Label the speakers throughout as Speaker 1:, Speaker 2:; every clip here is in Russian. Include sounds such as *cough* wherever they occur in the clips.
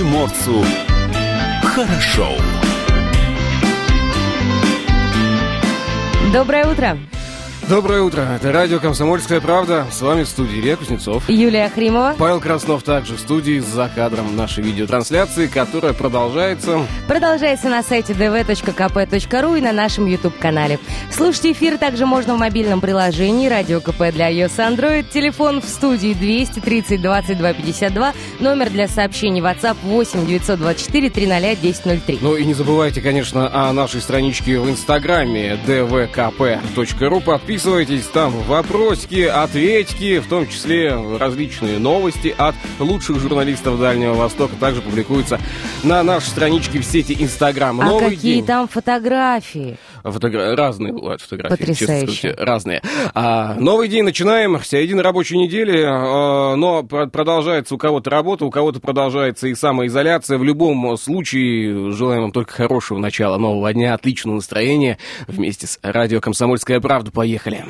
Speaker 1: приморцу хорошо.
Speaker 2: Доброе утро.
Speaker 3: Доброе утро. Это радио «Комсомольская правда». С вами в студии Илья Кузнецов.
Speaker 2: Юлия Хримова.
Speaker 3: Павел Краснов также в студии за кадром нашей видеотрансляции, которая продолжается.
Speaker 2: Продолжается на сайте dv.kp.ru и на нашем YouTube-канале. Слушать эфир также можно в мобильном приложении «Радио КП» для iOS Android. Телефон в студии 230 22 52. Номер для сообщений WhatsApp 8 924 300 1003.
Speaker 3: Ну и не забывайте, конечно, о нашей страничке в Инстаграме dvkp.ru. Подписывайтесь Подписывайтесь, там вопросики, ответики, в том числе различные новости от лучших журналистов Дальнего Востока. Также публикуются на нашей страничке в сети Инстаграм.
Speaker 2: А Новый какие день. там фотографии?
Speaker 3: Фотогра... Разные бывают фотографии.
Speaker 2: Потрясающе.
Speaker 3: разные. А, новый день начинаем, середина рабочей недели, а, но продолжается у кого-то работа, у кого-то продолжается и самоизоляция. В любом случае, желаем вам только хорошего начала нового дня, отличного настроения. Вместе с радио «Комсомольская правда» поехали.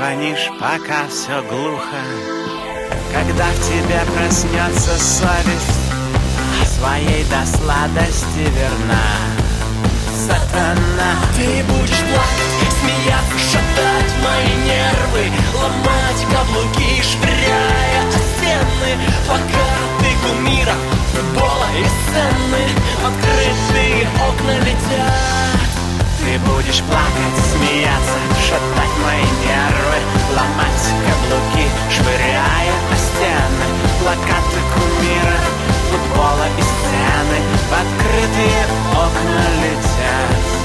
Speaker 4: Звонишь, пока все глухо. Когда в тебе проснется совесть Своей до сладости верна. Сатана Ты будешь плакать, смеяться, шатать мои нервы Ломать каблуки, швыряя стены. Плакаты кумира, футбола и сцены Открытые окна летят Ты будешь плакать, смеяться, шатать мои нервы Ломать каблуки, швыряя о стены. Плакаты кумира, футбола и сцены В открытые окна летят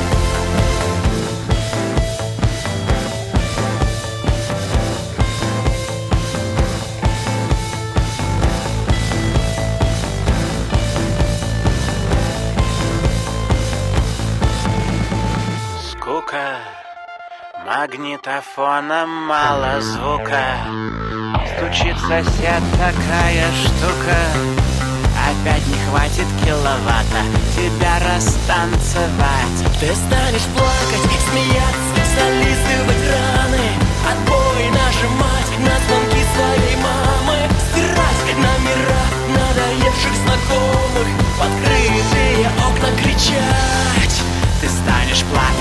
Speaker 4: Магнитофона мало звука. Стучит сосед такая штука. Опять не хватит киловатта Тебя растанцевать. Ты станешь плакать, смеяться, зализывать раны. Отбой нажимать на звонки своей мамы. Стирать номера надоевших знакомых. Подкрытые окна кричать. Ты станешь плакать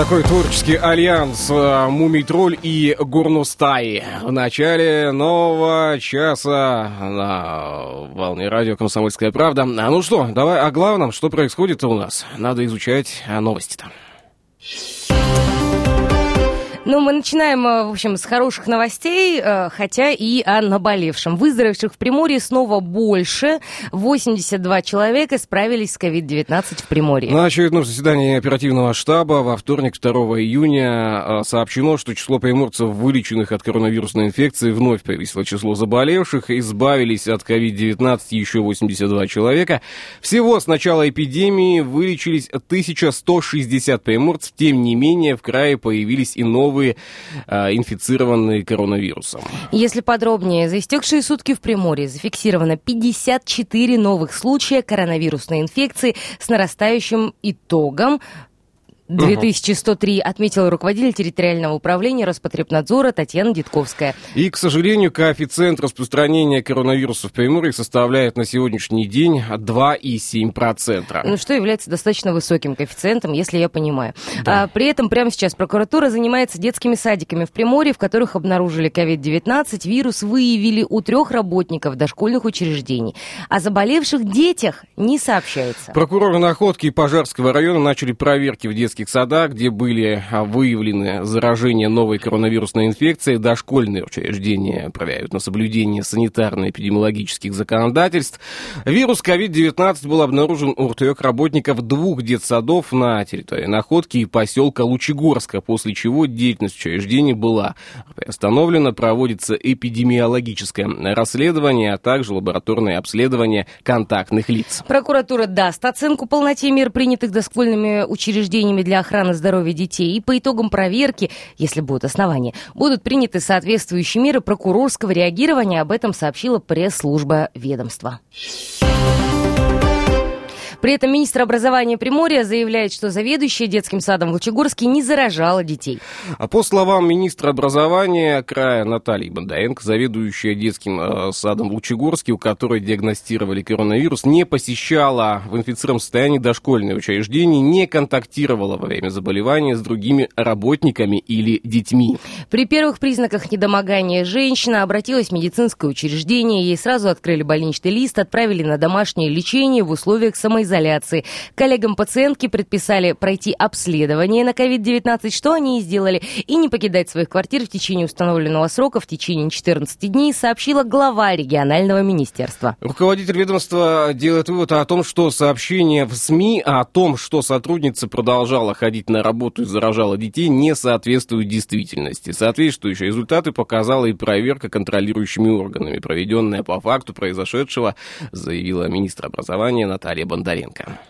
Speaker 3: Такой творческий альянс э, Мумий Тролль и Горностаи в начале нового часа на волне радио «Комсомольская правда». А ну что, давай о главном, что происходит у нас. Надо изучать новости-то.
Speaker 2: Ну, мы начинаем, э, в общем, с хороших новостей, э, хотя и о наболевшем. Выздоровевших в Приморье снова больше. 82 человека справились с COVID-19 в Приморье.
Speaker 3: На очередном заседании оперативного штаба во вторник, 2 июня, э, сообщено, что число приморцев, вылеченных от коронавирусной инфекции, вновь повесило число заболевших. Избавились от COVID-19 еще 82 человека. Всего с начала эпидемии вылечились 1160 приморцев. Тем не менее, в крае появились и новые новые э, инфицированные коронавирусом.
Speaker 2: Если подробнее, за истекшие сутки в Приморье зафиксировано 54 новых случая коронавирусной инфекции с нарастающим итогом 2103, отметил руководитель территориального управления Роспотребнадзора Татьяна Дитковская.
Speaker 3: И, к сожалению, коэффициент распространения коронавируса в Приморье составляет на сегодняшний день 2,7%.
Speaker 2: Ну, что является достаточно высоким коэффициентом, если я понимаю. Да. А, при этом прямо сейчас прокуратура занимается детскими садиками в Приморье, в которых обнаружили COVID-19. Вирус выявили у трех работников дошкольных учреждений. О заболевших детях не сообщается.
Speaker 3: Прокуроры Находки и Пожарского района начали проверки в детских детских садах, где были а, выявлены заражения новой коронавирусной инфекцией, дошкольные учреждения проверяют на соблюдение санитарно-эпидемиологических законодательств. Вирус COVID-19 был обнаружен у трех работников двух детсадов на территории Находки и поселка Лучегорска, после чего деятельность учреждений была приостановлена, проводится эпидемиологическое расследование, а также лабораторное обследование контактных лиц.
Speaker 2: Прокуратура даст оценку полноте мер, принятых дошкольными учреждениями для охраны здоровья детей, и по итогам проверки, если будут основания, будут приняты соответствующие меры прокурорского реагирования. Об этом сообщила пресс-служба ведомства. При этом министр образования Приморья заявляет, что заведующая детским садом в Лучегорске не заражала детей.
Speaker 3: А по словам министра образования края Натальи Бондаренко, заведующая детским э, садом в Лучегорске, у которой диагностировали коронавирус, не посещала в инфицированном состоянии дошкольное учреждение, не контактировала во время заболевания с другими работниками или детьми.
Speaker 2: При первых признаках недомогания женщина обратилась в медицинское учреждение, ей сразу открыли больничный лист, отправили на домашнее лечение в условиях самоизоляции самоизоляции. Коллегам пациентки предписали пройти обследование на COVID-19, что они и сделали, и не покидать своих квартир в течение установленного срока в течение 14 дней, сообщила глава регионального министерства.
Speaker 3: Руководитель ведомства делает вывод о том, что сообщение в СМИ о том, что сотрудница продолжала ходить на работу и заражала детей, не соответствует действительности. Соответствующие результаты показала и проверка контролирующими органами, проведенная по факту произошедшего, заявила министр образования Наталья Бондаренко. Бондаренко.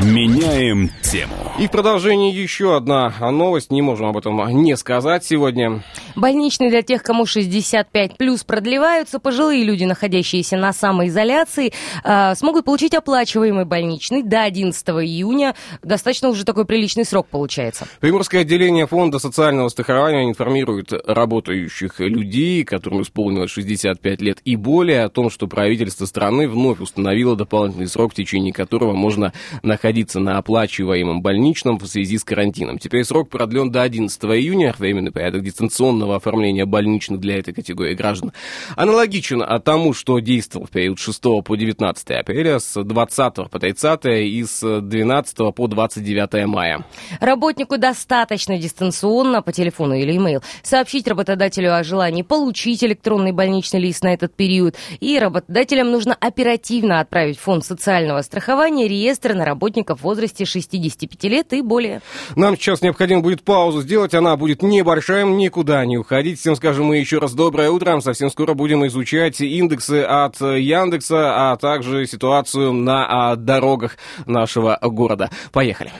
Speaker 1: Меняем тему.
Speaker 3: И в продолжении еще одна новость, не можем об этом не сказать сегодня.
Speaker 2: Больничные для тех, кому 65 плюс продлеваются. Пожилые люди, находящиеся на самоизоляции, э, смогут получить оплачиваемый больничный до 11 июня. Достаточно уже такой приличный срок получается.
Speaker 3: Приморское отделение фонда социального страхования информирует работающих людей, которым исполнилось 65 лет и более, о том, что правительство страны вновь установило дополнительный срок, в течение которого можно находиться на оплачиваемом больничном в связи с карантином. Теперь срок продлен до 11 июня. Временный порядок дистанционного оформления больничных для этой категории граждан аналогичен тому, что действовал в период 6 по 19 апреля, с 20 по 30 и с 12 по 29 мая.
Speaker 2: Работнику достаточно дистанционно по телефону или имейл сообщить работодателю о желании получить электронный больничный лист на этот период, и работодателям нужно оперативно отправить в фонд социального страхования реестр на работников в возрасте 65 лет и более.
Speaker 3: Нам сейчас необходимо будет паузу сделать, она будет небольшая, никуда не уходить. Всем скажем мы еще раз доброе утро. Совсем скоро будем изучать индексы от Яндекса, а также ситуацию на а, дорогах нашего города. Поехали.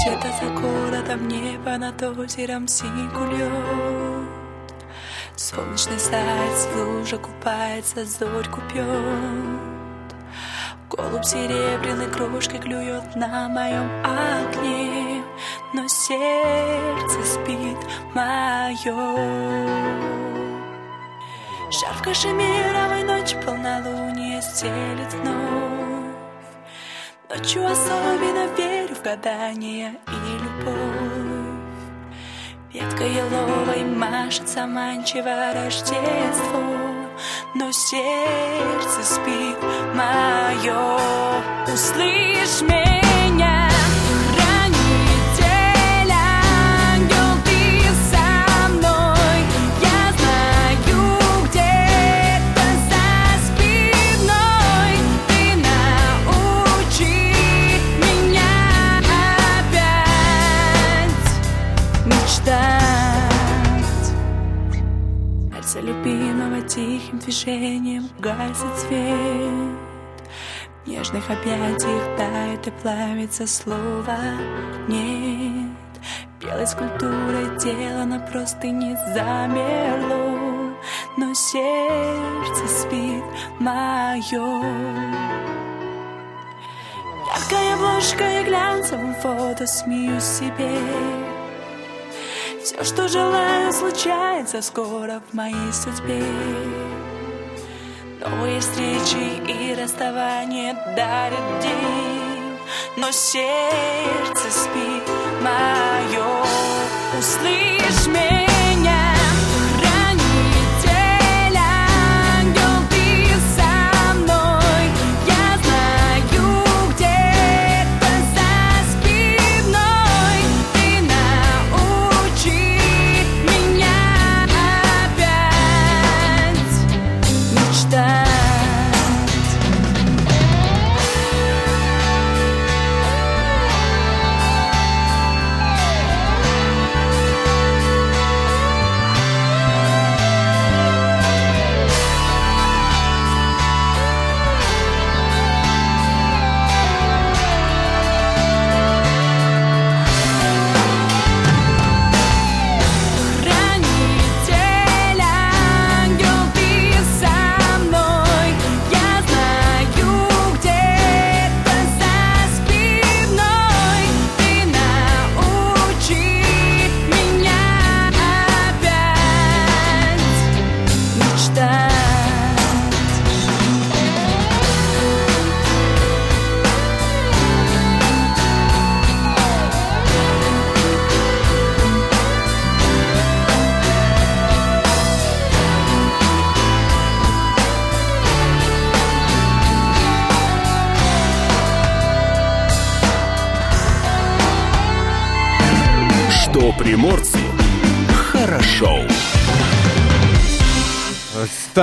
Speaker 5: Где-то за городом небо над озером Солнечный заяц в луже купается, зорьку пьет Голубь серебряной крошкой клюет на моем окне, но сердце спит мое. Жар в кашемировой ночь полнолуние стелет вновь. Ночью особенно верю в гадания и любовь. Ветка еловой машет заманчиво Рождество но сердце спит мое. Услышь меня. Сердце любимого тихим движением гасит свет. В нежных объятиях тает и плавится слово «нет» Белой скульптурой тело на простыне замерло Но сердце спит мое Яркая обложка и глянцевым фото смеюсь себе все, что желаю, случается скоро в моей судьбе. Новые встречи и расставания дарят день, но сердце спит мое. Услышь меня.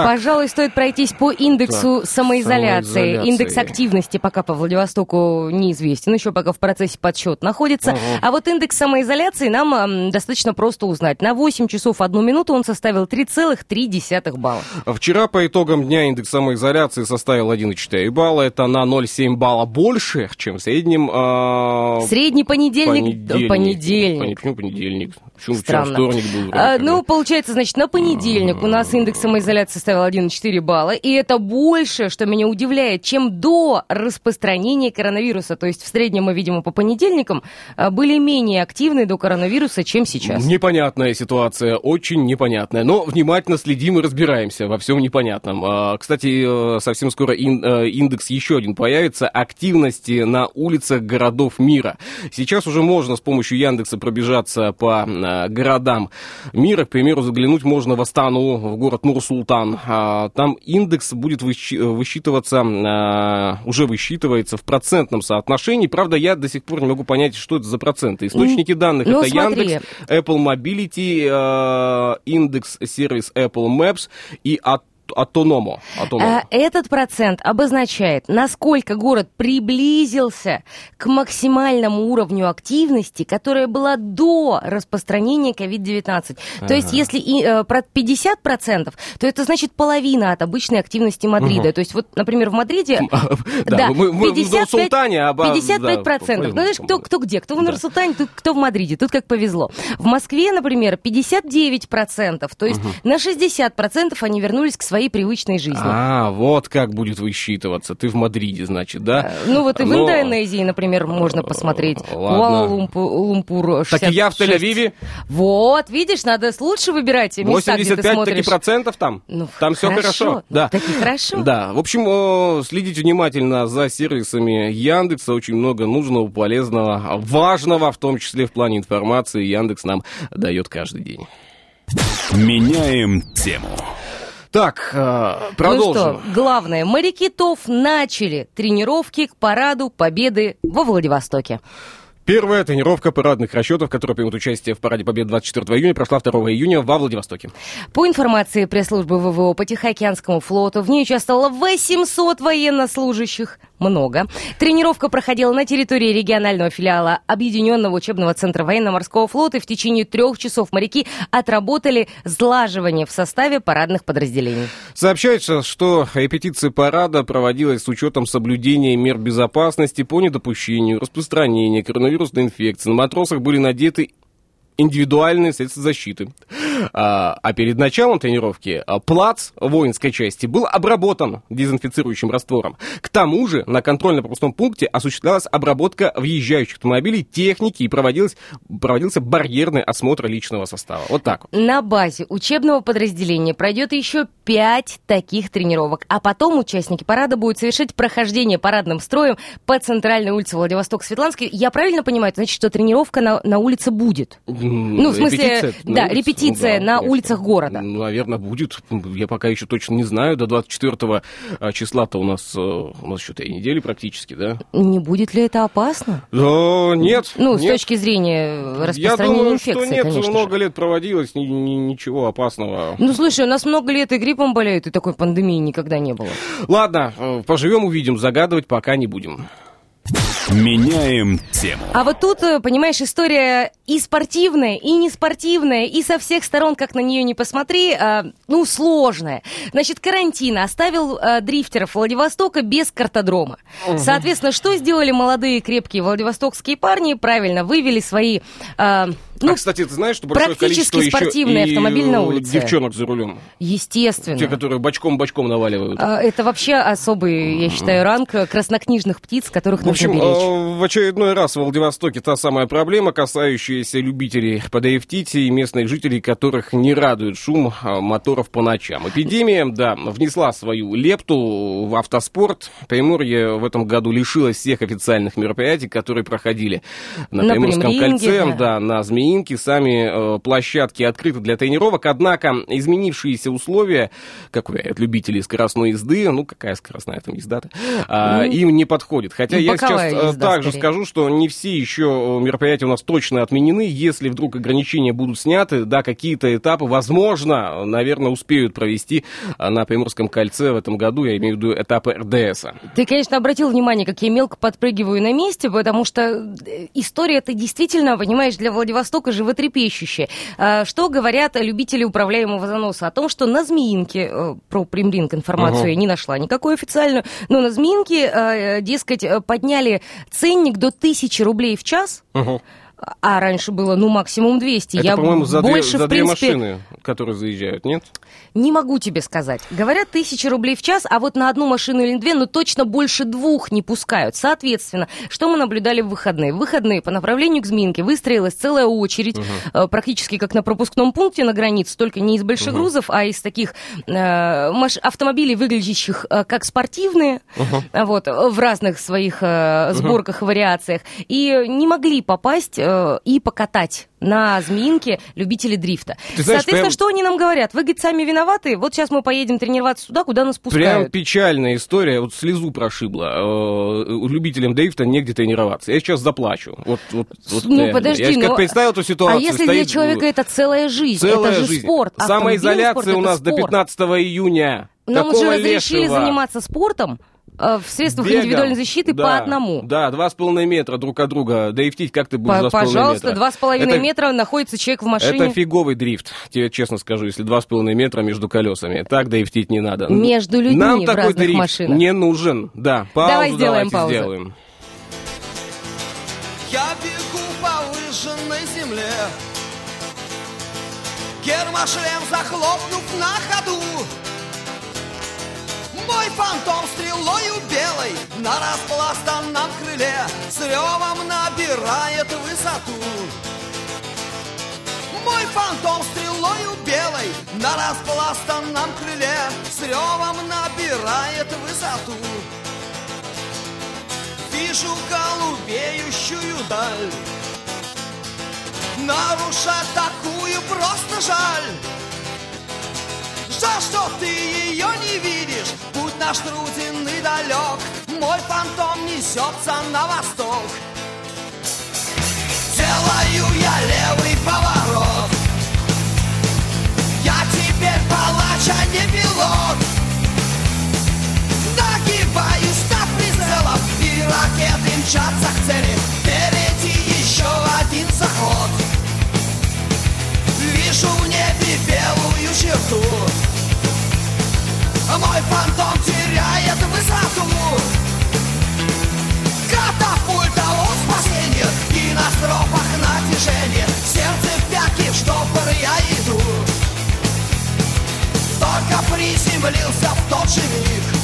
Speaker 2: Пожалуй, стоит пройтись по индексу
Speaker 3: Так,
Speaker 2: самоизоляции.
Speaker 3: самоизоляции.
Speaker 2: Индекс активности пока по Владивостоку неизвестен, еще пока в процессе подсчет находится. А вот индекс самоизоляции нам ам, достаточно просто узнать. На 8 часов 1 минуту он составил 3,3 балла.
Speaker 3: Вчера по итогам дня индекс самоизоляции составил 1,4 балла. Это на 0,7 балла больше, чем в среднем... а,
Speaker 2: Средний понедельник...
Speaker 3: понедельник.
Speaker 2: Понедельник.
Speaker 3: Почему понедельник? Почему вчера
Speaker 2: Странно.
Speaker 3: вторник был?
Speaker 2: А, ну, получается, значит, на понедельник у нас индекс самоизоляции составил 1,4 балла, и это больше, что меня удивляет, чем до распространения коронавируса. То есть в среднем мы, видимо, по понедельникам а, были менее активны до коронавируса, чем сейчас.
Speaker 3: Непонятная ситуация, очень непонятная. Но внимательно следим и разбираемся во всем непонятном. А, Кстати, э, совсем скоро э, индекс еще один появится активности на улицах городов мира. Сейчас уже можно с помощью Яндекса пробежаться по э, городам мира. К примеру, заглянуть можно в Астану, в город Нур-Султан. А, Там индекс будет высчитываться, э, уже высчитывается в процентном соотношении. Правда, я до сих пор не могу понять, что это за проценты. Источники данных
Speaker 2: ну,
Speaker 3: это
Speaker 2: смотри.
Speaker 3: Яндекс, Apple Mobility, э, индекс сервис Apple Maps и At- Autonomo.
Speaker 2: А, Этот процент обозначает, насколько город приблизился к максимальному уровню активности, которая была до распространения COVID-19. То есть, если и, э, про 50%, то это значит половина от обычной активности Мадрида. То есть, вот, например, в Мадриде... *laughs*
Speaker 3: Да, мы- мы в
Speaker 2: 55
Speaker 3: Нур-Султане, а, ба-
Speaker 2: 55 процентов.
Speaker 3: да,
Speaker 2: Ну, знаешь, кто, кто где? Кто в. Нур-Султане, кто в Мадриде. Тут как повезло. В Москве, например, 59 процентов. То есть на 60 процентов они вернулись к своей привычной жизни.
Speaker 3: А, вот как будет высчитываться. Ты в Мадриде, значит, да?
Speaker 2: Ну вот и в
Speaker 3: Но-
Speaker 2: Индонезии, например, можно посмотреть.
Speaker 3: Ладно.
Speaker 2: Куала-Лумпур
Speaker 3: Так и я в
Speaker 2: 66.
Speaker 3: Тель-Авиве.
Speaker 2: Вот, видишь, надо лучше выбирать места, где ты
Speaker 3: 85 таки
Speaker 2: смотришь.
Speaker 3: процентов там.
Speaker 2: Ну,
Speaker 3: там все
Speaker 2: хорошо.
Speaker 3: хорошо.
Speaker 2: Ну,
Speaker 3: Да.
Speaker 2: так и хорошо.
Speaker 3: Да. В общем, э, следите внимательно за сервисами Яндекса. Очень много нужного, полезного, важного, в том числе в плане информации. Яндекс нам дает каждый день.
Speaker 1: Меняем тему.
Speaker 3: Так, э,
Speaker 2: Ну
Speaker 3: продолжим.
Speaker 2: что, главное, моряки ТОВ начали тренировки к параду Победы во Владивостоке.
Speaker 3: Первая тренировка парадных расчетов, которые примут участие в Параде Победы 24 июня, прошла 2 июня во Владивостоке.
Speaker 2: По информации пресс-службы ВВО по Тихоокеанскому флоту, в ней участвовало 800 военнослужащих. Много. Тренировка проходила на территории регионального филиала Объединенного учебного центра военно-морского флота. И в течение трех часов моряки отработали сглаживание в составе парадных подразделений.
Speaker 3: Сообщается, что репетиция парада проводилась с учетом соблюдения мер безопасности по недопущению распространения коронавирусной инфекции. На матросах были надеты индивидуальные средства защиты. А, а перед началом тренировки а, плац воинской части был обработан дезинфицирующим раствором. К тому же на контрольно-пропускном пункте осуществлялась обработка въезжающих автомобилей, техники и проводилась, проводился барьерный осмотр личного состава. Вот так вот.
Speaker 2: На базе учебного подразделения пройдет еще пять таких тренировок, а потом участники парада будут совершить прохождение парадным строем по центральной улице Владивосток-Светланской. Я правильно понимаю, значит, что тренировка на, на улице будет? Ну, в смысле, да,
Speaker 3: улице?
Speaker 2: репетиция на
Speaker 3: конечно.
Speaker 2: улицах города.
Speaker 3: Ну, Наверное, будет. Я пока еще точно не знаю. До 24 числа-то у нас, э, у нас еще три недели практически, да?
Speaker 2: Не будет ли это опасно?
Speaker 3: Да, нет.
Speaker 2: Ну, с
Speaker 3: нет.
Speaker 2: точки зрения
Speaker 3: Я
Speaker 2: распространения
Speaker 3: думаю,
Speaker 2: инфекции,
Speaker 3: что нет,
Speaker 2: конечно
Speaker 3: много
Speaker 2: же.
Speaker 3: лет проводилось, ни- ни- ничего опасного.
Speaker 2: Ну, слушай, у нас много лет и гриппом болеют, и такой пандемии никогда не было.
Speaker 3: Ладно, э, поживем, увидим, загадывать пока не будем.
Speaker 1: Меняем тему.
Speaker 2: А вот тут, э, понимаешь, история и спортивная, и не спортивная, и со всех сторон, как на нее не посмотри, а, ну, сложная. Значит, карантин оставил а, дрифтеров Владивостока без картодрома. Соответственно, что сделали молодые крепкие владивостокские парни? Правильно, вывели свои... а, ну,
Speaker 3: а, кстати, ты знаешь, что большое
Speaker 2: практически
Speaker 3: количество еще
Speaker 2: спортивный
Speaker 3: и,
Speaker 2: автомобиль на
Speaker 3: э,
Speaker 2: улице.
Speaker 3: девчонок за рулем.
Speaker 2: естественно.
Speaker 3: Те, которые бочком-бочком наваливают.
Speaker 2: А, Это вообще особый, я считаю, ранг краснокнижных птиц, которых
Speaker 3: В
Speaker 2: нужно
Speaker 3: общем,
Speaker 2: беречь.
Speaker 3: Э, в очередной раз в Владивостоке та самая проблема, касающаяся любителей подрифтить и местных жителей, которых не радует шум э, моторов по ночам. Эпидемия, да, внесла свою лепту в автоспорт. Приморье в этом году лишилось всех официальных мероприятий, которые проходили на,
Speaker 2: На
Speaker 3: Приморском
Speaker 2: Примринге,
Speaker 3: кольце,
Speaker 2: да.
Speaker 3: да, на Змеинке. Сами э, площадки открыты для тренировок, однако изменившиеся условия, как уверяют любители скоростной езды, ну какая скоростная там езда-то, а,
Speaker 2: Ну,
Speaker 3: им не подходит. Хотя я
Speaker 2: боковая
Speaker 3: сейчас
Speaker 2: поезда
Speaker 3: также
Speaker 2: скорее.
Speaker 3: скажу, что не все еще мероприятия у нас точно отменены. Если вдруг ограничения будут сняты, да, какие-то этапы, возможно, наверное, успеют провести а, на Приморском кольце в этом году, я имею в виду этапы РДСа.
Speaker 2: Ты, конечно, обратил внимание, как я мелко подпрыгиваю на месте, потому что э, история-то действительно, понимаешь, для Владивостока животрепещущая. Что говорят любители управляемого заноса? О том, что на Змеинке, э, про Примринг информацию
Speaker 3: Ага.
Speaker 2: я не нашла никакую официальную, но на Змеинке, э, дескать, э, подняли ценник до 1000 рублей в час, а раньше было, ну, максимум 200.
Speaker 3: Это,
Speaker 2: я
Speaker 3: по-моему, за, две,
Speaker 2: больше,
Speaker 3: за
Speaker 2: в
Speaker 3: две
Speaker 2: принципе,
Speaker 3: машины, которые заезжают, нет?
Speaker 2: не могу тебе сказать. Говорят, тысяча рублей в час, а вот на одну машину или две, ну точно больше двух не пускают. Соответственно, что мы наблюдали в выходные? В выходные по направлению к Зминке выстроилась целая очередь, э, практически как на пропускном пункте на границе, только не из больших грузов, а из таких э, маш- автомобилей, выглядящих э, как спортивные, а вот, э, в разных своих э, сборках и вариациях. И не могли попасть э, и покатать на Змеинке любители дрифта.
Speaker 3: Ты знаешь,
Speaker 2: Соответственно,
Speaker 3: прям-
Speaker 2: что они нам говорят? Вы, говорит, сами виноваты, вот сейчас мы поедем тренироваться туда, куда нас
Speaker 3: Прям
Speaker 2: пускают.
Speaker 3: печальная история, вот слезу прошибла. Э, Любителям дрифта негде тренироваться. Я сейчас заплачу. Вот, вот, вот
Speaker 2: Ну,
Speaker 3: реально.
Speaker 2: подожди,
Speaker 3: Я как
Speaker 2: ну,
Speaker 3: представил эту
Speaker 2: А
Speaker 3: ситуацию.
Speaker 2: если для
Speaker 3: стоит,
Speaker 2: человека это целая жизнь?
Speaker 3: целая
Speaker 2: это же
Speaker 3: жизнь.
Speaker 2: спорт.
Speaker 3: Самоизоляция
Speaker 2: спорт,
Speaker 3: у нас до
Speaker 2: спорт.
Speaker 3: 15 июня.
Speaker 2: Нам уже
Speaker 3: Какого
Speaker 2: разрешили
Speaker 3: лешего?
Speaker 2: заниматься спортом в средствах
Speaker 3: Бегом.
Speaker 2: индивидуальной защиты
Speaker 3: Да,
Speaker 2: по одному.
Speaker 3: Да, два с половиной метра друг от друга. Дрифтить как ты будешь
Speaker 2: По-
Speaker 3: два с половиной
Speaker 2: пожалуйста, два с половиной метра находится человек в машине.
Speaker 3: Это фиговый дрифт, тебе честно скажу, если два с половиной метра между колесами. Так дрифтить не надо.
Speaker 2: Между людьми
Speaker 3: Нам
Speaker 2: в
Speaker 3: такой
Speaker 2: разных
Speaker 3: дрифт
Speaker 2: машинах.
Speaker 3: не нужен. Да, паузу
Speaker 2: Давай сделаем
Speaker 3: давайте
Speaker 2: паузу.
Speaker 3: сделаем.
Speaker 6: Я бегу по выжженной земле Гермошлем захлопнув на ходу фантом стрелою белой На распластанном крыле С ревом набирает высоту. Мой фантом стрелою белой На распластанном крыле С ревом набирает высоту. Вижу голубеющую даль Нарушать такую просто жаль. Жаль, что ты ее не видишь наш труден и далек Мой фантом несется на восток. Делаю я левый поворот. Я теперь палач, а не пилот. Нагибаюсь над прицелом И ракеты мчатся к цели. Впереди еще один заход. Вижу в небе белую черту Мой фантом теряет высоту. Катапульта о спасении И на стропах натяжение Сердце в пятки, в штопор я иду. Только приземлился в тот же миг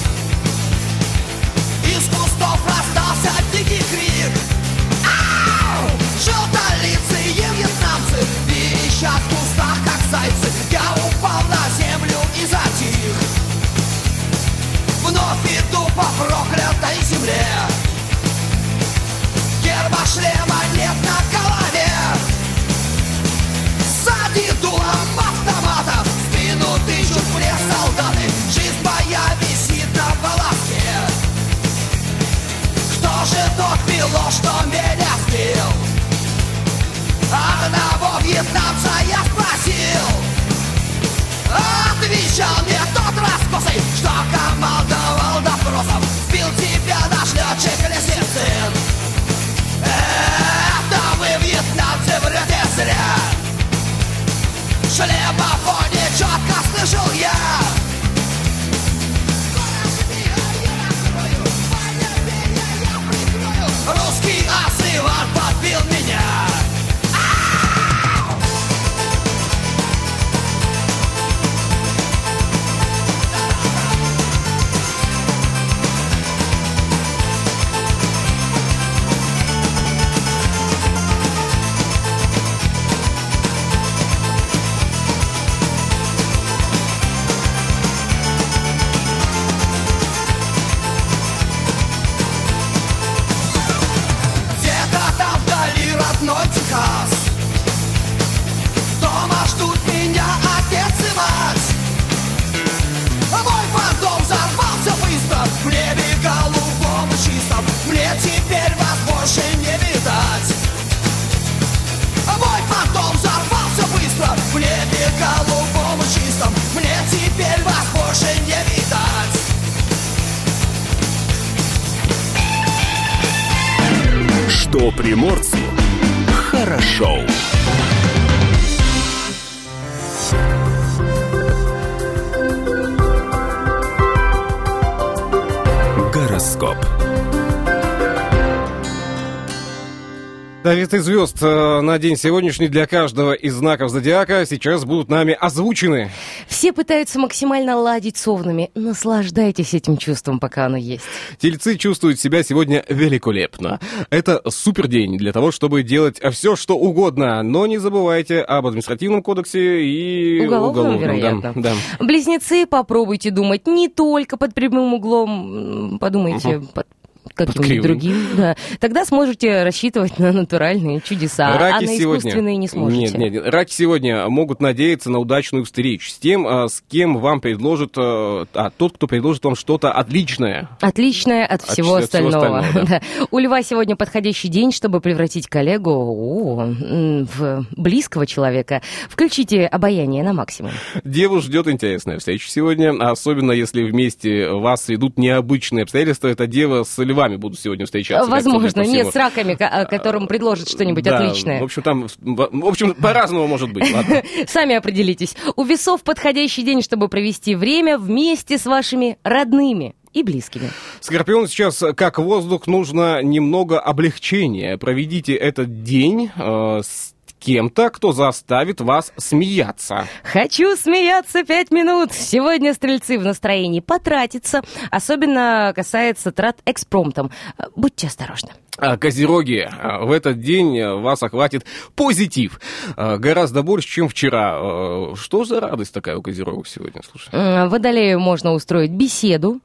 Speaker 3: Советы звезд э, на день сегодняшний для каждого из знаков зодиака сейчас будут нами озвучены.
Speaker 2: Все пытаются максимально ладить с овнами. Наслаждайтесь этим чувством, пока оно есть.
Speaker 3: Тельцы чувствуют себя сегодня великолепно. Это супер день для того, чтобы делать все, что угодно. Но не забывайте об административном кодексе и
Speaker 2: Уголовном,
Speaker 3: уголовном. да,
Speaker 2: вероятно.
Speaker 3: да.
Speaker 2: Близнецы, попробуйте думать не только под прямым углом, подумайте под каким-нибудь другим. Да. Тогда сможете рассчитывать на натуральные чудеса, а
Speaker 3: Раки
Speaker 2: на
Speaker 3: сегодня...
Speaker 2: искусственные не сможете.
Speaker 3: Нет, нет. Раки сегодня могут надеяться на удачную встречу с тем, а, с кем вам предложит, а, а, тот, кто предложит вам что-то отличное.
Speaker 2: Отличное от всего
Speaker 3: от всего
Speaker 2: остального.
Speaker 3: остального, *laughs*
Speaker 2: Да. У Льва сегодня подходящий день, чтобы превратить коллегу о, в близкого человека. Включите обаяние на максимум.
Speaker 3: Деву ждет интересная встреча сегодня, особенно если вместе вас идут необычные обстоятельства. Это дева с львами будут сегодня встречаться.
Speaker 2: Возможно, нет, с раками, а, которым предложат что-нибудь
Speaker 3: Да,
Speaker 2: отличное.
Speaker 3: В общем, там, в общем, по-разному может быть. Ладно. *laughs*
Speaker 2: Сами определитесь. У весов подходящий день, чтобы провести время вместе с вашими родными и близкими.
Speaker 3: Скорпион сейчас, как воздух, нужно немного облегчения. Проведите этот день э, с кем-то, кто заставит вас смеяться.
Speaker 2: Хочу смеяться пять минут. Сегодня стрельцы в настроении потратиться. Особенно касается трат экспромтом. Э, Будьте осторожны.
Speaker 3: А, Козероги, а, в этот день а, вас охватит позитив. Гораздо больше, чем вчера. Что за радость такая у Козерогов сегодня, слушай?
Speaker 2: Водолею можно устроить беседу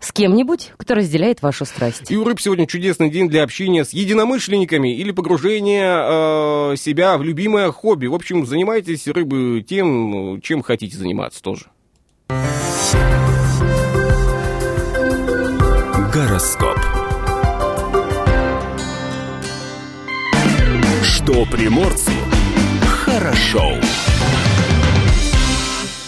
Speaker 2: с кем-нибудь, кто разделяет вашу страсть.
Speaker 3: И у рыб сегодня чудесный день для общения с единомышленниками или погружения э, себя в любимое хобби. В общем, занимайтесь, рыбы, тем, чем хотите заниматься тоже.
Speaker 1: Гороскоп. Что приморцу хорошо.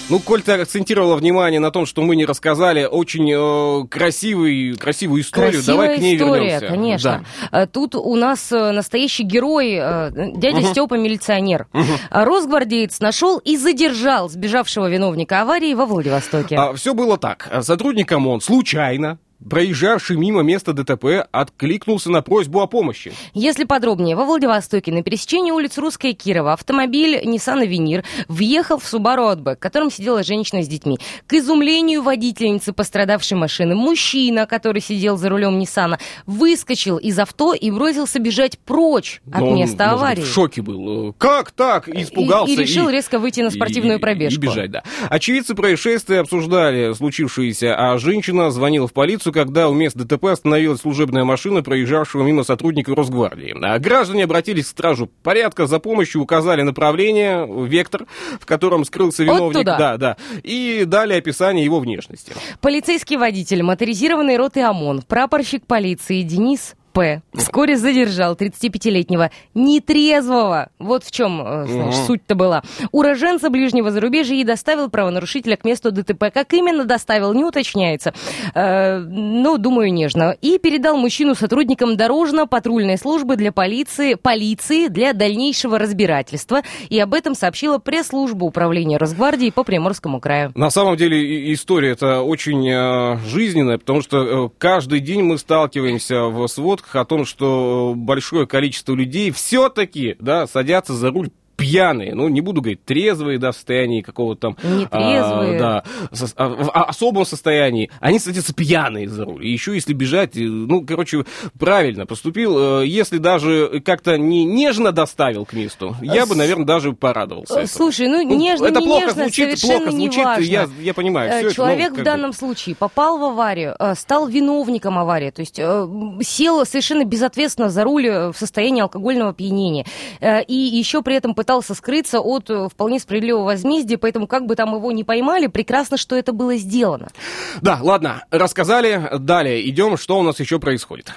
Speaker 3: Ну, Коль, ты акцентировала внимание на том, что мы не рассказали очень э, красивый, красивую историю.
Speaker 2: Красивая
Speaker 3: Давай к ней
Speaker 2: история,
Speaker 3: вернемся.
Speaker 2: конечно. Э, Тут у нас э, настоящий герой, э, дядя Степа милиционер. А Росгвардеец нашел и задержал сбежавшего виновника аварии во Владивостоке.
Speaker 3: все было так. Сотрудником он случайно, проезжавший мимо места ДТП, откликнулся на просьбу о помощи.
Speaker 2: Если подробнее, во Владивостоке на пересечении улиц Русская и Кирова автомобиль Nissan Avenir въехал в Subaru Outback, в котором сидела женщина с детьми. К изумлению водительницы пострадавшей машины, мужчина, который сидел за рулем Ниссана, выскочил из авто и бросился бежать прочь от
Speaker 3: Но он,
Speaker 2: места
Speaker 3: быть,
Speaker 2: аварии.
Speaker 3: в шоке был. Как так? Испугался.
Speaker 2: И, и решил резко выйти на спортивную
Speaker 3: и-
Speaker 2: пробежку.
Speaker 3: И бежать, да. Очевидцы происшествия обсуждали случившееся, а женщина звонила в полицию, когда у места ДТП остановилась служебная машина, проезжавшего мимо сотрудника Росгвардии. А граждане обратились к стражу порядка за помощью, указали направление, вектор, в котором скрылся
Speaker 2: Вот
Speaker 3: виновник.
Speaker 2: туда.
Speaker 3: Да, да. И дали описание его внешности.
Speaker 2: Полицейский водитель моторизированной роты ОМОН, прапорщик полиции Денис П. вскоре задержал 35-летнего нетрезвого. Вот в чем э, знаешь, суть-то была. Уроженца ближнего зарубежья и доставил правонарушителя к месту ДТП. Как именно доставил, не уточняется. Э, ну, думаю, нежно. И передал мужчину сотрудникам дорожно-патрульной службы для полиции, полиции для дальнейшего разбирательства. И об этом сообщила пресс-служба управления Росгвардии по Приморскому краю.
Speaker 3: На самом деле история это очень э, жизненная, потому что э, каждый день мы сталкиваемся в сводках о том, что большое количество людей все-таки да, садятся за руль пьяные, ну, не буду говорить трезвые, да, в состоянии какого-то там...
Speaker 2: Нетрезвые.
Speaker 3: а, да, со- а, в а- особом состоянии. Они садятся пьяные за руль. И еще если бежать, э, ну, короче, правильно поступил. Э, Если даже как-то не нежно доставил к месту, я бы, наверное, даже порадовался.
Speaker 2: Э,
Speaker 3: этому.
Speaker 2: Слушай, ну,
Speaker 3: Ну,
Speaker 2: нежно,
Speaker 3: это
Speaker 2: не
Speaker 3: плохо
Speaker 2: нежно,
Speaker 3: звучит, плохо звучит,
Speaker 2: неважно.
Speaker 3: я, я понимаю.
Speaker 2: Э,
Speaker 3: всё это,
Speaker 2: Человек
Speaker 3: ну,
Speaker 2: в данном случае попал в аварию, э, стал виновником аварии, то есть э, сел совершенно безответственно за руль э, в состоянии алкогольного опьянения. Э, И еще при этом пытался скрыться от э, вполне справедливого возмездия, поэтому как бы там его не поймали, прекрасно, что это было сделано.
Speaker 3: Да, ладно, рассказали. Далее идем, что у нас еще происходит.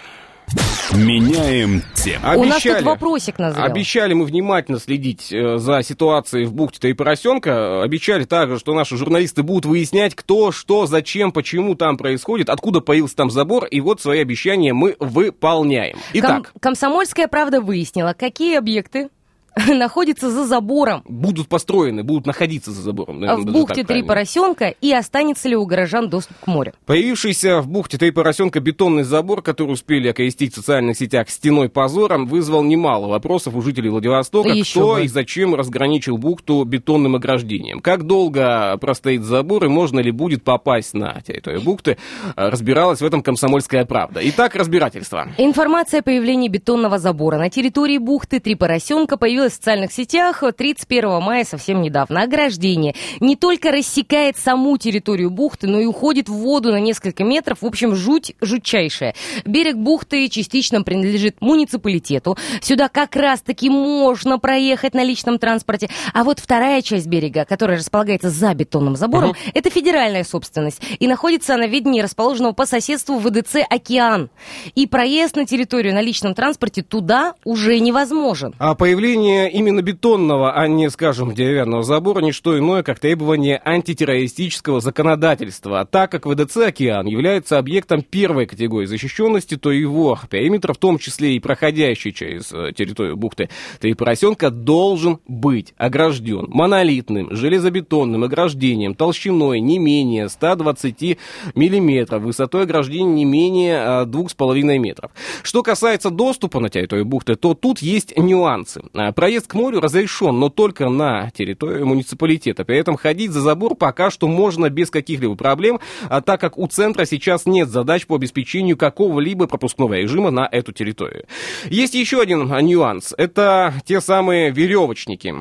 Speaker 1: Меняем тему.
Speaker 2: У нас тут вопросик назрел.
Speaker 3: Обещали мы внимательно следить э, за ситуацией в бухте Три Поросенка. Обещали также, что наши журналисты будут выяснять, кто, что, зачем, почему там происходит, откуда появился там забор. И вот свои обещания мы выполняем. Итак.
Speaker 2: Ком- Комсомольская правда выяснила, какие объекты *laughs* находятся за забором
Speaker 3: Будут построены, будут находиться за забором. наверное,
Speaker 2: в бухте Три поросенка и останется ли у горожан доступ к морю.
Speaker 3: Появившийся в бухте Три поросенка бетонный забор, который успели окрестить в социальных сетях стеной позором, вызвал немало вопросов у жителей Владивостока,
Speaker 2: Да
Speaker 3: кто
Speaker 2: бы.
Speaker 3: и зачем разграничил бухту бетонным ограждением. Как долго простоит забор и можно ли будет попасть на территорию бухты, разбиралась в этом комсомольская правда. Итак, разбирательство.
Speaker 2: Информация о появлении бетонного забора на территории бухты Три поросенка появилась в социальных сетях 31 мая совсем недавно. Ограждение не только рассекает саму территорию бухты, но и уходит в воду на несколько метров. В общем, жуть жутчайшая. Берег бухты частично принадлежит муниципалитету. Сюда как раз-таки можно проехать на личном транспорте. А вот вторая часть берега, которая располагается за бетонным забором, это федеральная собственность. И находится она в ведении расположенного по соседству ВДЦ «Океан». И проезд на территорию на личном транспорте туда уже невозможен.
Speaker 3: А появление именно бетонного, а не, скажем, деревянного забора, не что иное, как требование антитеррористического законодательства. Так как ВДЦ «Океан» является объектом первой категории защищенности, то его периметр, в том числе и проходящий через э, территорию бухты Три Поросенка, должен быть огражден монолитным железобетонным ограждением толщиной не менее 120 миллиметров, высотой ограждения не менее а, 2,5 метров. Что касается доступа на территорию бухты, то тут есть нюансы. Проезд к морю разрешен, но только на территорию муниципалитета. При этом ходить за забор пока что можно без каких-либо проблем, а так как у центра сейчас нет задач по обеспечению какого-либо пропускного режима на эту территорию. Есть еще один нюанс. Это те самые веревочники.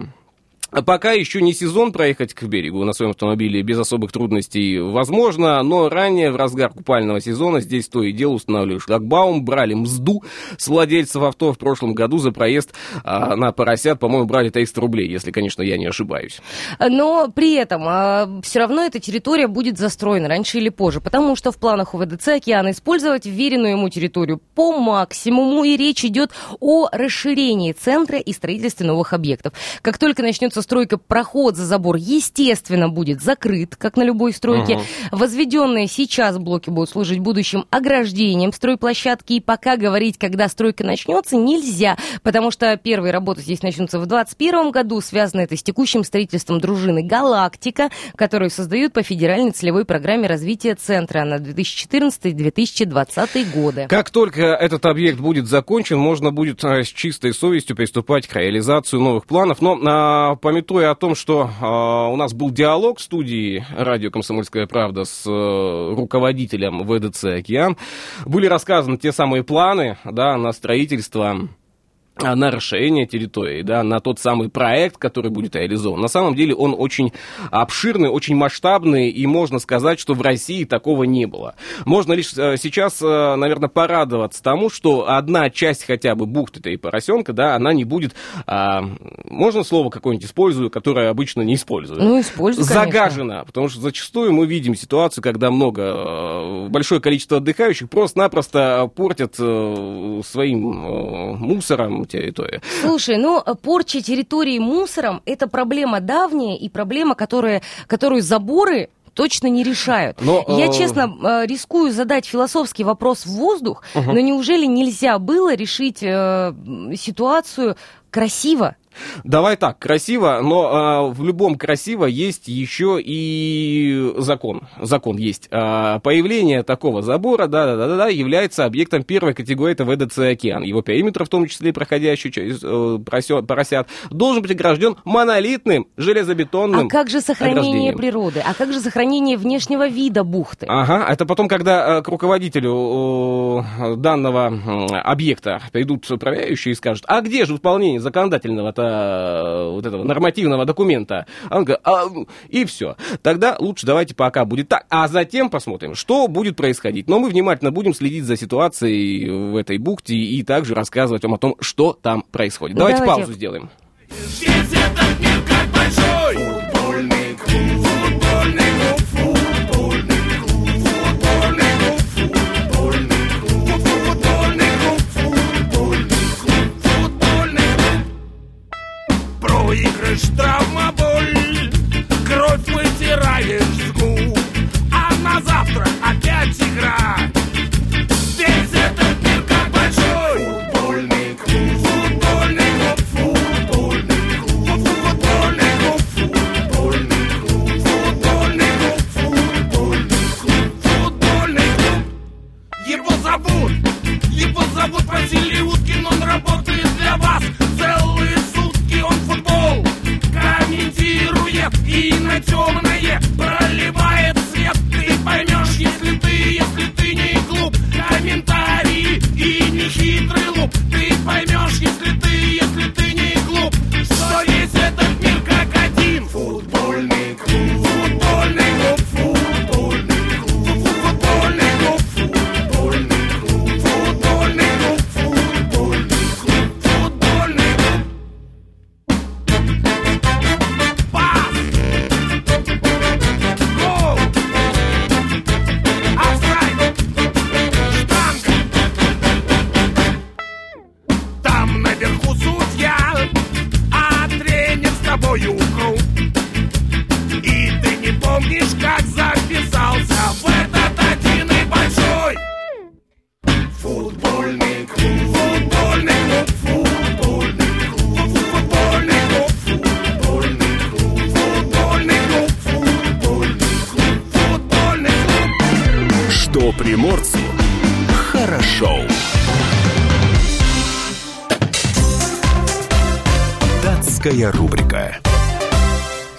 Speaker 3: Пока еще не сезон проехать к берегу на своем автомобиле без особых трудностей возможно, но ранее в разгар купального сезона здесь то и дело устанавливали шлагбаум, брали мзду с владельцев авто в прошлом году за проезд а, на поросят, по-моему, брали 300 рублей, если, конечно, я не ошибаюсь.
Speaker 2: Но при этом все равно эта территория будет застроена раньше или позже, потому что в планах у ВДЦ «Океан» использовать вверенную ему территорию по максимуму, и речь идет о расширении центра и строительстве новых объектов. Как только начнется стройка, проход за забор, естественно, будет закрыт, как на любой стройке. Возведенные сейчас блоки будут служить будущим ограждением стройплощадки, и пока говорить, когда стройка начнется, нельзя, потому что первые работы здесь начнутся в 2021 году, связано это с текущим строительством дружины «Галактика», которую создают по федеральной целевой программе развития центра на 2014-2020 годы.
Speaker 3: Как только этот объект будет закончен, можно будет а, с чистой совестью приступать к реализации новых планов. Но, а, пометуя о том, что а, у нас был диалог в студии радио «Комсомольская правда» с э, руководителем ВДЦ «Океан», были рассказаны те самые планы да, на строительство на расширение территории, да, на тот самый проект, который будет реализован. На самом деле он очень обширный, очень масштабный, и можно сказать, что в России такого не было. Можно лишь э, сейчас, э, наверное, порадоваться тому, что одна часть хотя бы бухты и поросенка, да, она не будет, а, можно слово какое-нибудь использую, которое обычно не использую?
Speaker 2: Ну, используй, конечно.
Speaker 3: Загажена, потому что зачастую мы видим ситуацию, когда много, э, большое количество отдыхающих просто-напросто портят своим мусором территорию.
Speaker 2: Слушай, ну, порча территории мусором – это проблема давняя и проблема, которая, которую заборы точно не решают.
Speaker 3: Но,
Speaker 2: Я,
Speaker 3: э,
Speaker 2: честно, э, рискую задать философский вопрос в воздух, но неужели нельзя было решить э, ситуацию красиво?
Speaker 3: Давай так, красиво, но э, в любом красиво есть еще и закон. Закон есть. Э, появление такого забора, да-да-да, является объектом первой категории, это ВДЦ «Океан». Его периметр, в том числе проходящий через э, просё- поросят, должен быть огражден монолитным железобетонным
Speaker 2: А как же сохранение природы? А как же сохранение внешнего вида бухты?
Speaker 3: Ага, это потом, когда э, к руководителю э, данного м, объекта придут проверяющие и скажут, а где же выполнение законодательного-то э, вот этого нормативного документа? А он говорит, «А, и все. Тогда лучше давайте пока будет так, а затем посмотрим, что будет происходить. Но мы внимательно будем следить за ситуацией в этой бухте и также рассказывать вам о том, что там происходит. Давайте,
Speaker 2: Давайте.
Speaker 3: паузу сделаем.
Speaker 6: Здесь этот мир как большой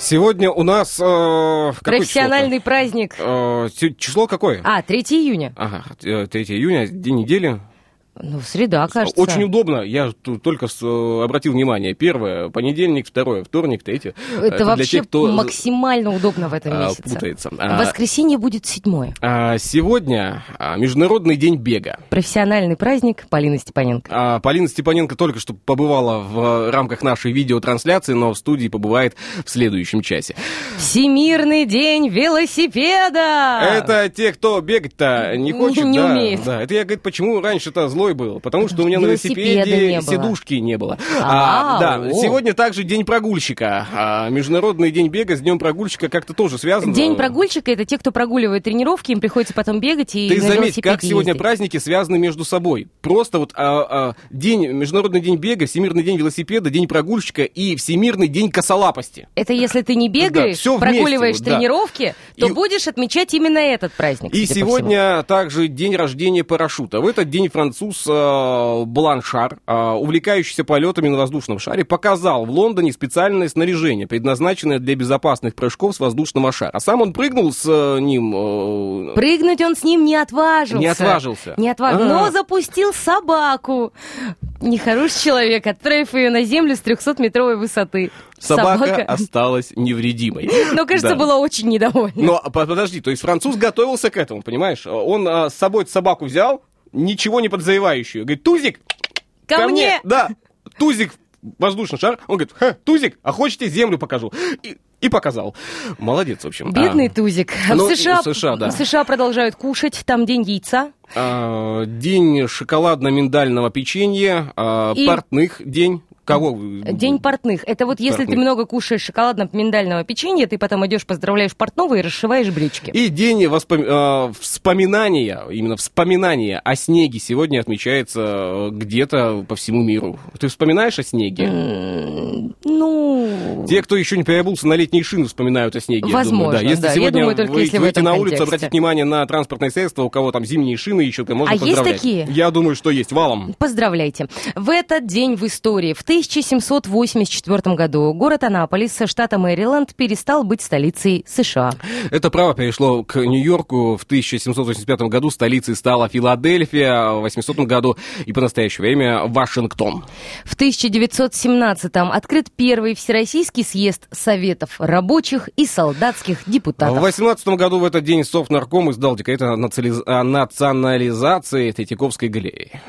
Speaker 3: Сегодня у нас... э,
Speaker 2: Профессиональный праздник.
Speaker 3: Э, число какое?
Speaker 2: А, 3 июня.
Speaker 3: Ага, э, 3 июня, день недели.
Speaker 2: Ну, среда, кажется.
Speaker 3: Очень удобно, я только э, обратил внимание. Первое, понедельник, второе, вторник, третье.
Speaker 2: Это,
Speaker 3: для
Speaker 2: вообще
Speaker 3: тех, кто
Speaker 2: максимально удобно в этом
Speaker 3: а,
Speaker 2: месяце.
Speaker 3: путается. А,
Speaker 2: воскресенье будет седьмое.
Speaker 3: а, Сегодня Международный день бега.
Speaker 2: Профессиональный праздник Полины Степаненко.
Speaker 3: Полина Степаненко только что побывала в рамках нашей видеотрансляции, но в студии побывает в следующем часе.
Speaker 2: Всемирный день велосипеда!
Speaker 3: Это те, кто бегать-то не хочет,
Speaker 2: Не
Speaker 3: да,
Speaker 2: умеет.
Speaker 3: да. Это я, говорит, почему раньше-то злой был? Потому что у меня на велосипеде
Speaker 2: не
Speaker 3: сидушки не было.
Speaker 2: А,
Speaker 3: А, да,
Speaker 2: о.
Speaker 3: сегодня также день прогульщика. А, Международный день бега с днем прогульщика как-то тоже связан.
Speaker 2: День прогульщика это те, кто прогуливает тренировки, им приходится потом бегать и
Speaker 3: Ты
Speaker 2: на
Speaker 3: заметь, как сегодня праздники связаны между собой. Просто вот а, а, день, Международный день бега, Всемирный день велосипеда, день прогульщика и Всемирный день косолапости.
Speaker 2: Это если ты не бегаешь,
Speaker 3: вместе
Speaker 2: прогуливаешь
Speaker 3: да.
Speaker 2: тренировки, то
Speaker 3: И-
Speaker 2: будешь отмечать именно этот праздник.
Speaker 3: И сегодня также день рождения парашюта. В этот день француз э, Бланшар, э, увлекающийся полетами на воздушном шаре, показал в Лондоне специальное снаряжение, предназначенное для безопасных прыжков с воздушного шара. А сам он прыгнул с э, ним... э,
Speaker 2: Прыгнуть он с ним не отважился.
Speaker 3: Не отважился.
Speaker 2: Не отважился.
Speaker 3: А.
Speaker 2: Но запустил собаку. Нехороший человек, отправив ее на землю с 300-метровой высоты.
Speaker 3: собака, осталась невредимой. *laughs*
Speaker 2: Но, кажется,
Speaker 3: Да.
Speaker 2: была очень недовольна.
Speaker 3: Но по- подожди, то есть француз готовился к этому, понимаешь? Он а, с собой собаку взял, ничего не подозревающую. Говорит, Тузик,
Speaker 2: Ко, мне!
Speaker 3: Да, Тузик, воздушный шар. Он говорит, Ха, Тузик, а хочете землю покажу? И, и показал. Молодец, в общем.
Speaker 2: Бедный
Speaker 3: А,
Speaker 2: Тузик.
Speaker 3: Ну,
Speaker 2: в, США,
Speaker 3: США, да.
Speaker 2: в США продолжают кушать, там день яйца.
Speaker 3: а, день шоколадно-миндального печенья, а,
Speaker 2: И-
Speaker 3: портных день. Кого?
Speaker 2: День портных. Это вот если
Speaker 3: Портных.
Speaker 2: ты много кушаешь шоколадно-миндального печенья, ты потом идешь, поздравляешь портного и расшиваешь брючки.
Speaker 3: И день воспом- э, вспоминания, именно вспоминания о снеге сегодня отмечается э, где-то по всему миру. Ты вспоминаешь о снеге?
Speaker 2: М, Ну...
Speaker 3: Те, кто еще не переобулся на летние шины, вспоминают о снеге. я
Speaker 2: Возможно,
Speaker 3: думаю, да. Если
Speaker 2: да. Я
Speaker 3: сегодня
Speaker 2: думаю, только
Speaker 3: вы
Speaker 2: если
Speaker 3: выйти на улицу,
Speaker 2: контексте.
Speaker 3: обратить внимание на транспортное средство, у кого там зимние шины еще, можно
Speaker 2: А есть
Speaker 3: поздравлять.
Speaker 2: такие?
Speaker 3: Я думаю, что есть. Валом.
Speaker 2: Поздравляйте. В этот день в истории, в 1784 году, город Анаполис, штата Мэриленд, перестал быть столицей США.
Speaker 3: Это право перешло к Нью-Йорку. В 1785 году столицей стала Филадельфия, в 800 году и по настоящее время Вашингтон.
Speaker 2: В 1917-м открыт первый Всероссийский съезд Советов рабочих и солдатских
Speaker 3: В
Speaker 2: депутатов.
Speaker 3: 2018 году в этот день Совнарком издал декрет о национализации Третьяковской галереи.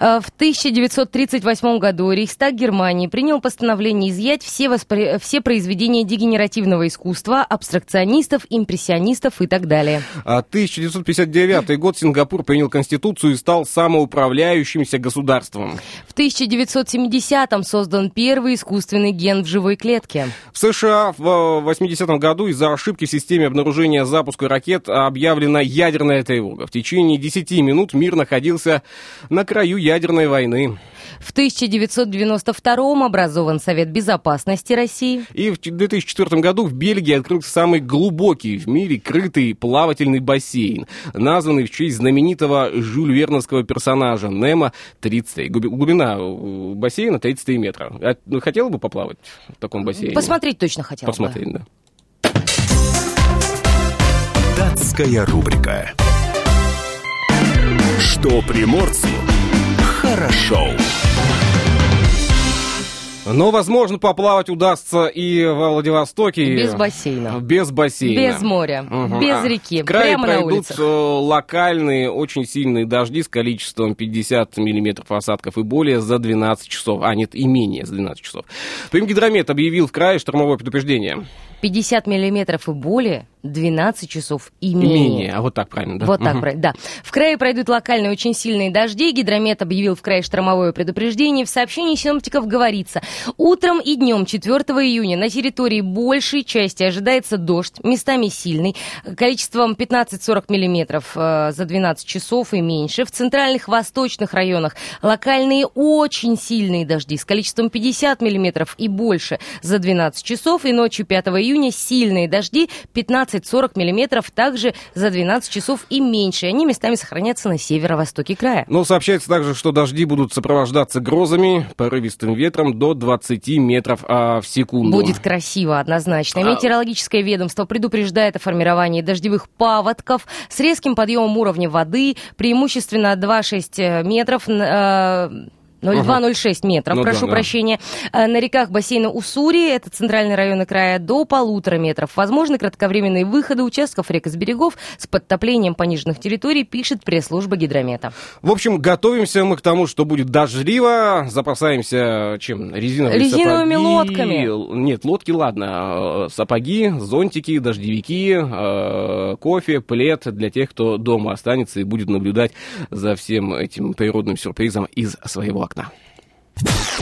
Speaker 2: Э, В 1938 году Рейхстаг Германии принял постановление изъять все, воспри- все произведения дегенеративного искусства, абстракционистов, импрессионистов и так далее.
Speaker 3: А 1959 год Сингапур принял конституцию и стал самоуправляющимся государством.
Speaker 2: В 1970-м создан первый искусственный ген в живой клетке.
Speaker 3: В США в 80 году из-за ошибки в системе обнаружения запуска ракет объявлена ядерная тревога. В течение 10 минут мир находился на краю ядерной войны.
Speaker 2: В 1992 образован Совет Безопасности России.
Speaker 3: И в 2004 году в Бельгии открылся самый глубокий в мире крытый плавательный бассейн, названный в честь знаменитого Жюль Верновского персонажа Немо 30. Глубина э, бассейна 33 метра. А, хотела бы поплавать в таком бассейне?
Speaker 2: Посмотреть точно хотела
Speaker 3: Посмотреть,
Speaker 2: бы.
Speaker 3: да.
Speaker 1: Датская рубрика. Что приморцу хорошо.
Speaker 3: Но, возможно, поплавать удастся и во Владивостоке.
Speaker 2: Без бассейна.
Speaker 3: Без бассейна.
Speaker 2: Без моря,
Speaker 3: Мгм.
Speaker 2: без
Speaker 3: А,
Speaker 2: реки,
Speaker 3: в крае
Speaker 2: прямо на
Speaker 3: пройдут
Speaker 2: улицах.
Speaker 3: э, локальные, очень сильные дожди с количеством 50 миллиметров осадков и более за 12 часов. А, нет, и менее за 12 часов. Примгидромет объявил в крае штормовое предупреждение.
Speaker 2: 50 миллиметров и более, 12 часов и
Speaker 3: И
Speaker 2: менее.
Speaker 3: менее, а вот так правильно, да?
Speaker 2: Вот так, правильно, да. В крае пройдут локальные очень сильные дожди. Гидромет объявил в крае штормовое предупреждение. В сообщении синоптиков говорится, утром и днем 4 июня на территории большей части ожидается дождь, местами сильный, количеством 15-40 миллиметров э, за 12 часов и меньше. В центральных восточных районах локальные очень сильные дожди с количеством 50 миллиметров и больше за 12 часов. И ночью 5 июня сильные дожди 15-40 миллиметров также за 12 часов и меньше. Они местами сохранятся на северо-востоке края.
Speaker 3: Но сообщается также, что дожди будут сопровождаться грозами, порывистым ветром до 20 метров а, в секунду.
Speaker 2: Будет красиво, однозначно.
Speaker 3: А-
Speaker 2: Метеорологическое ведомство предупреждает о формировании дождевых паводков с резким подъемом уровня воды, преимущественно 2-6 метров. э, 0,2-0,6 метров,
Speaker 3: Ну да,
Speaker 2: прошу
Speaker 3: да.
Speaker 2: прощения. Э, На реках бассейна Уссури, это центральные районы края, до полутора метров. Возможны кратковременные выходы участков рек из берегов с подтоплением пониженных территорий, пишет пресс-служба гидромета.
Speaker 3: В общем, готовимся мы к тому, что будет дождливо, запасаемся чем? Резиновыми
Speaker 2: Резиновыми
Speaker 3: сапоги.
Speaker 2: лодками.
Speaker 3: Нет, лодки, ладно. Э, Сапоги, зонтики, дождевики, э, кофе, плед для тех, кто дома останется и будет наблюдать за всем этим природным сюрпризом из своего окна.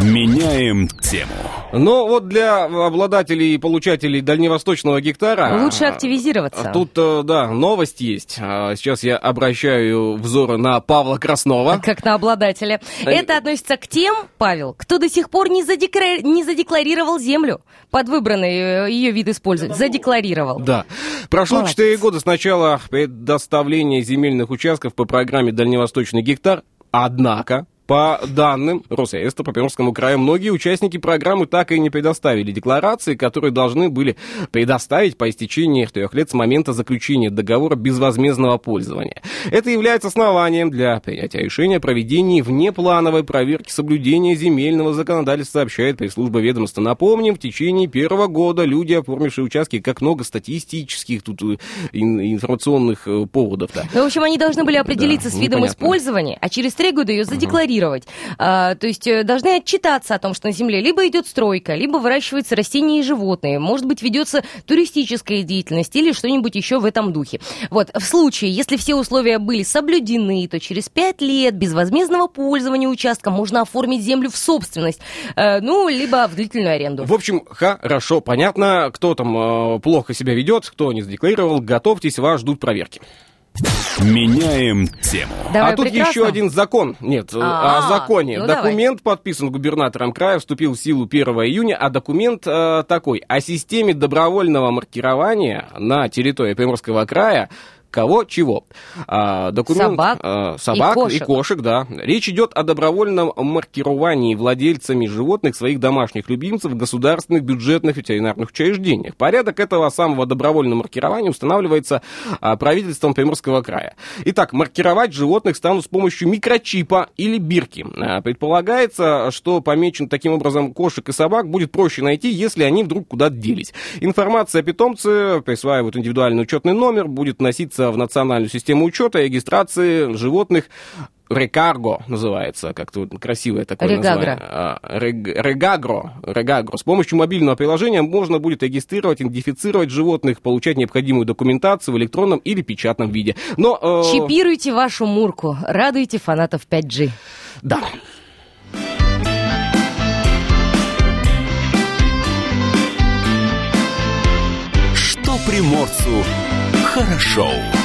Speaker 1: Меняем тему.
Speaker 3: Но вот для обладателей и получателей дальневосточного гектара...
Speaker 2: Лучше активизироваться.
Speaker 3: Тут, э, да, новость есть. А, Сейчас я обращаю взоры на Павла Краснова.
Speaker 2: Как на обладателя.
Speaker 3: Э,
Speaker 2: Это относится к тем, Павел, кто до сих пор не, задекра- не задекларировал землю под выбранный э, ее вид использовать. Задекларировал.
Speaker 3: Да. Прошло
Speaker 2: Молодец.
Speaker 3: 4 года с начала предоставления земельных участков по программе «Дальневосточный гектар», однако... По данным Росреестра по Пермскому краю, многие участники программы так и не предоставили декларации, которые должны были предоставить по истечении трех лет с момента заключения договора безвозмездного пользования. Это является основанием для принятия решения о проведении внеплановой проверки соблюдения земельного законодательства, сообщает пресс-служба ведомства. Напомним, в течение первого года люди, оформившие участки, как много статистических тут э, ин- информационных э, поводов-то.
Speaker 2: Ну, в общем, они должны были определиться
Speaker 3: Да,
Speaker 2: с видом
Speaker 3: непонятно.
Speaker 2: использования, а через три года ее задекларировать. А, то есть э, должны отчитаться о том, что на земле либо идет стройка, либо выращиваются растения и животные, может быть, ведется туристическая деятельность или что-нибудь еще в этом духе. Вот, в случае, если все условия были соблюдены, то через пять лет безвозмездного пользования участком можно оформить землю в собственность, э, ну, либо в длительную аренду.
Speaker 3: В общем, хорошо, понятно, кто там э, плохо себя ведет, кто не задекларировал, готовьтесь, вас ждут проверки.
Speaker 1: Меняем тему.
Speaker 2: Давай,
Speaker 3: а тут
Speaker 2: прекрасно.
Speaker 3: еще один закон. Нет, э,
Speaker 2: А,
Speaker 3: о законе.
Speaker 2: ну давай.
Speaker 3: документ подписан губернатором края, вступил в силу 1 июня, а документ э, такой. О системе добровольного маркирования на территории Приморского края Кого, чего? А, документ,
Speaker 2: Собак
Speaker 3: а, собак
Speaker 2: и
Speaker 3: и кошек. да. Речь идет о добровольном маркировании владельцами животных своих домашних любимцев в государственных бюджетных ветеринарных учреждениях. Порядок этого самого добровольного маркирования устанавливается а, правительством Приморского края. Итак, маркировать животных станут с помощью микрочипа или бирки. А, предполагается, что помечен таким образом кошек и собак будет проще найти, если они вдруг куда-то делись. Информация о питомце присваивают индивидуальный учетный номер, будет носиться в национальную систему учета и регистрации животных Рекарго называется, как-то красивое такое
Speaker 2: Регагро.
Speaker 3: название. Рег- Регагро. Регагро. С помощью мобильного приложения можно будет регистрировать, идентифицировать животных, получать необходимую документацию в электронном или печатном виде. Но... э,
Speaker 2: Чипируйте вашу мурку, радуйте фанатов 5G.
Speaker 3: Да.
Speaker 1: Что приморцу хорошо.